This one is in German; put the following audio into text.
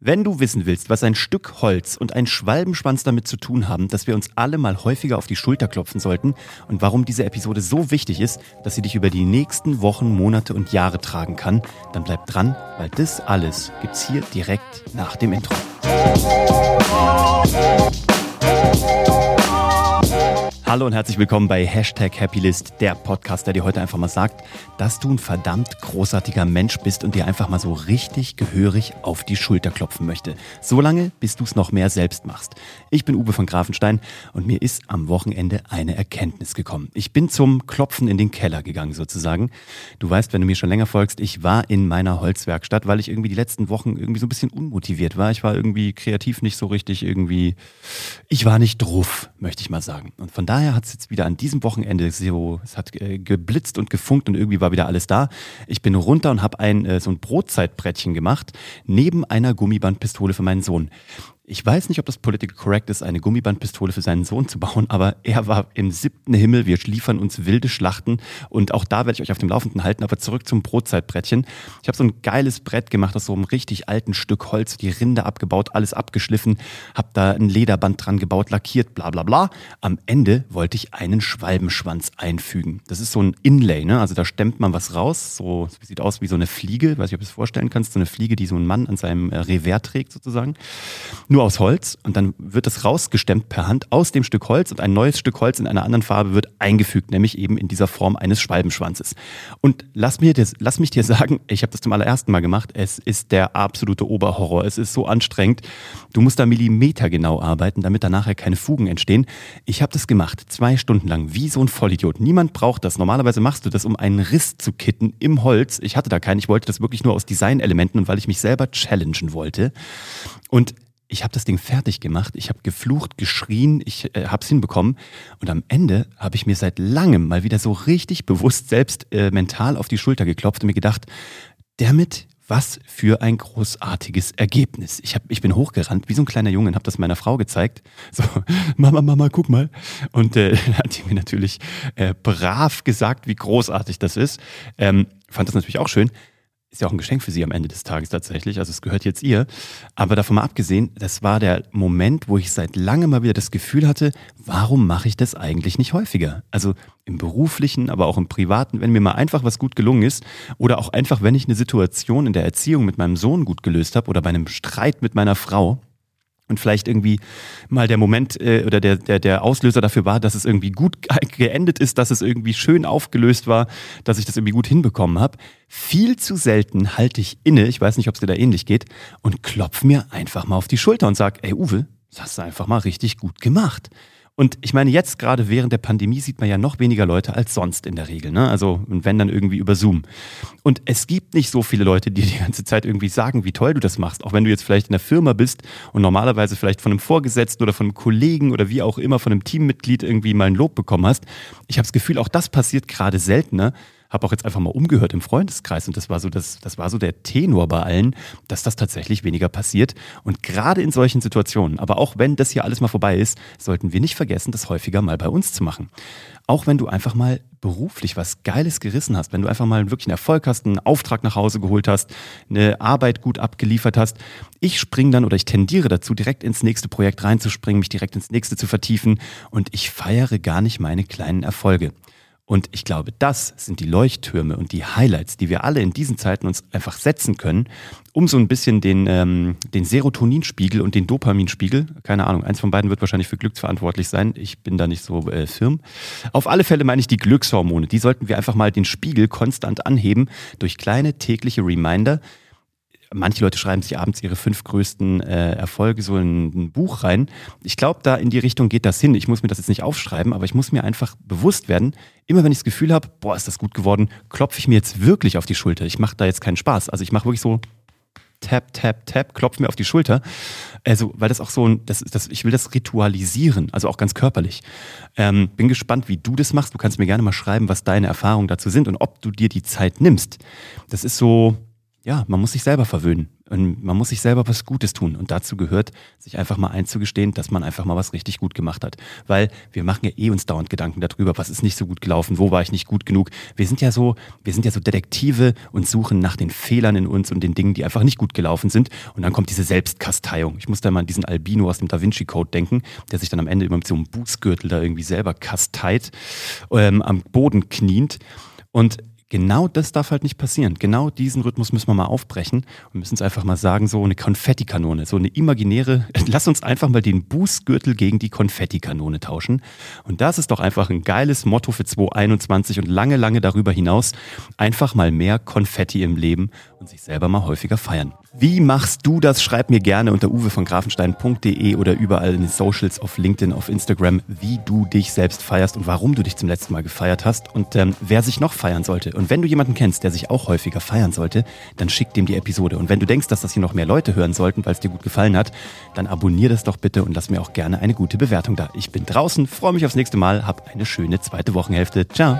Wenn du wissen willst, was ein Stück Holz und ein Schwalbenschwanz damit zu tun haben, dass wir uns alle mal häufiger auf die Schulter klopfen sollten und warum diese Episode so wichtig ist, dass sie dich über die nächsten Wochen, Monate und Jahre tragen kann, dann bleib dran, weil das alles gibt's hier direkt nach dem Intro. Hallo und herzlich willkommen bei Hashtag Happylist, der Podcast, der dir heute einfach mal sagt, dass du ein verdammt großartiger Mensch bist und dir einfach mal so richtig gehörig auf die Schulter klopfen möchte. Solange, bis du es noch mehr selbst machst. Ich bin Uwe von Grafenstein und mir ist am Wochenende eine Erkenntnis gekommen. Ich bin zum Klopfen in den Keller gegangen sozusagen. Du weißt, wenn du mir schon länger folgst, ich war in meiner Holzwerkstatt, weil ich irgendwie die letzten Wochen irgendwie so ein bisschen unmotiviert war. Ich war irgendwie kreativ nicht so richtig irgendwie, ich war nicht drauf, möchte ich mal sagen. Und von daher daher hat es jetzt wieder an diesem Wochenende so, es hat äh, geblitzt und gefunkt und irgendwie war wieder alles da. Ich bin runter und habe ein äh, so ein Brotzeitbrettchen gemacht neben einer Gummibandpistole für meinen Sohn. Ich weiß nicht, ob das political correct ist, eine Gummibandpistole für seinen Sohn zu bauen, aber er war im siebten Himmel. Wir liefern uns wilde Schlachten und auch da werde ich euch auf dem Laufenden halten. Aber zurück zum Brotzeitbrettchen. Ich habe so ein geiles Brett gemacht aus so einem richtig alten Stück Holz, die Rinde abgebaut, alles abgeschliffen, habe da ein Lederband dran gebaut, lackiert, bla bla bla. Am Ende wollte ich einen Schwalbenschwanz einfügen. Das ist so ein Inlay, ne? Also da stemmt man was raus. So sieht aus wie so eine Fliege, weiß ich, ob du es vorstellen kannst, so eine Fliege, die so ein Mann an seinem äh, Revers trägt sozusagen. Nur nur aus Holz und dann wird das rausgestemmt per Hand aus dem Stück Holz und ein neues Stück Holz in einer anderen Farbe wird eingefügt, nämlich eben in dieser Form eines Schwalbenschwanzes. Und lass, mir das, lass mich dir sagen, ich habe das zum allerersten Mal gemacht, es ist der absolute Oberhorror. Es ist so anstrengend. Du musst da millimetergenau arbeiten, damit da nachher keine Fugen entstehen. Ich habe das gemacht, zwei Stunden lang, wie so ein Vollidiot. Niemand braucht das. Normalerweise machst du das, um einen Riss zu kitten im Holz. Ich hatte da keinen. Ich wollte das wirklich nur aus Designelementen und weil ich mich selber challengen wollte. Und ich habe das Ding fertig gemacht, ich habe geflucht, geschrien, ich äh, habe es hinbekommen und am Ende habe ich mir seit langem mal wieder so richtig bewusst selbst äh, mental auf die Schulter geklopft und mir gedacht, damit was für ein großartiges Ergebnis. Ich, hab, ich bin hochgerannt, wie so ein kleiner Junge, und habe das meiner Frau gezeigt. So, Mama, Mama, guck mal. Und äh, hat die mir natürlich äh, brav gesagt, wie großartig das ist. Ähm, fand das natürlich auch schön ist ja auch ein Geschenk für sie am Ende des Tages tatsächlich. Also es gehört jetzt ihr. Aber davon mal abgesehen, das war der Moment, wo ich seit langem mal wieder das Gefühl hatte, warum mache ich das eigentlich nicht häufiger? Also im beruflichen, aber auch im privaten, wenn mir mal einfach was gut gelungen ist oder auch einfach, wenn ich eine Situation in der Erziehung mit meinem Sohn gut gelöst habe oder bei einem Streit mit meiner Frau, und vielleicht irgendwie mal der Moment äh, oder der, der, der Auslöser dafür war, dass es irgendwie gut geendet ist, dass es irgendwie schön aufgelöst war, dass ich das irgendwie gut hinbekommen habe. Viel zu selten halte ich inne, ich weiß nicht, ob es dir da ähnlich geht, und klopf mir einfach mal auf die Schulter und sag, ey Uwe, das hast du einfach mal richtig gut gemacht. Und ich meine, jetzt gerade während der Pandemie sieht man ja noch weniger Leute als sonst in der Regel. Ne? Also wenn dann irgendwie über Zoom. Und es gibt nicht so viele Leute, die die ganze Zeit irgendwie sagen, wie toll du das machst. Auch wenn du jetzt vielleicht in der Firma bist und normalerweise vielleicht von einem Vorgesetzten oder von einem Kollegen oder wie auch immer von einem Teammitglied irgendwie mal ein Lob bekommen hast. Ich habe das Gefühl, auch das passiert gerade seltener habe auch jetzt einfach mal umgehört im Freundeskreis und das war so das, das war so der Tenor bei allen, dass das tatsächlich weniger passiert. Und gerade in solchen Situationen, aber auch wenn das hier alles mal vorbei ist, sollten wir nicht vergessen, das häufiger mal bei uns zu machen. Auch wenn du einfach mal beruflich was Geiles gerissen hast, wenn du einfach mal wirklich einen Erfolg hast, einen Auftrag nach Hause geholt hast, eine Arbeit gut abgeliefert hast. Ich springe dann oder ich tendiere dazu, direkt ins nächste Projekt reinzuspringen, mich direkt ins nächste zu vertiefen und ich feiere gar nicht meine kleinen Erfolge. Und ich glaube, das sind die Leuchttürme und die Highlights, die wir alle in diesen Zeiten uns einfach setzen können, um so ein bisschen den, ähm, den Serotoninspiegel und den Dopaminspiegel, keine Ahnung, eins von beiden wird wahrscheinlich für Glück verantwortlich sein. Ich bin da nicht so äh, firm. Auf alle Fälle meine ich die Glückshormone. Die sollten wir einfach mal den Spiegel konstant anheben durch kleine tägliche Reminder, Manche Leute schreiben sich abends ihre fünf größten äh, Erfolge so in ein Buch rein. Ich glaube, da in die Richtung geht das hin. Ich muss mir das jetzt nicht aufschreiben, aber ich muss mir einfach bewusst werden, immer wenn ich das Gefühl habe, boah, ist das gut geworden, klopfe ich mir jetzt wirklich auf die Schulter. Ich mache da jetzt keinen Spaß. Also ich mache wirklich so tap, tap, tap, klopfe mir auf die Schulter. Also, weil das auch so ein, das, das, ich will das ritualisieren, also auch ganz körperlich. Ähm, bin gespannt, wie du das machst. Du kannst mir gerne mal schreiben, was deine Erfahrungen dazu sind und ob du dir die Zeit nimmst. Das ist so, ja, man muss sich selber verwöhnen. Und man muss sich selber was Gutes tun. Und dazu gehört, sich einfach mal einzugestehen, dass man einfach mal was richtig gut gemacht hat. Weil wir machen ja eh uns dauernd Gedanken darüber, was ist nicht so gut gelaufen, wo war ich nicht gut genug. Wir sind ja so, wir sind ja so Detektive und suchen nach den Fehlern in uns und den Dingen, die einfach nicht gut gelaufen sind. Und dann kommt diese Selbstkasteiung. Ich muss da mal an diesen Albino aus dem Da Vinci Code denken, der sich dann am Ende immer mit so einem Bußgürtel da irgendwie selber kasteit, ähm, am Boden kniend. Und Genau das darf halt nicht passieren. Genau diesen Rhythmus müssen wir mal aufbrechen und müssen es einfach mal sagen, so eine Konfettikanone, so eine imaginäre, lass uns einfach mal den Bußgürtel gegen die Konfettikanone tauschen. Und das ist doch einfach ein geiles Motto für 2021 und lange, lange darüber hinaus. Einfach mal mehr Konfetti im Leben und sich selber mal häufiger feiern. Wie machst du das? Schreib mir gerne unter uwe von grafenstein.de oder überall in den Socials auf LinkedIn, auf Instagram, wie du dich selbst feierst und warum du dich zum letzten Mal gefeiert hast und ähm, wer sich noch feiern sollte. Und wenn du jemanden kennst, der sich auch häufiger feiern sollte, dann schick dem die Episode. Und wenn du denkst, dass das hier noch mehr Leute hören sollten, weil es dir gut gefallen hat, dann abonnier das doch bitte und lass mir auch gerne eine gute Bewertung da. Ich bin draußen, freue mich aufs nächste Mal, hab eine schöne zweite Wochenhälfte. Ciao.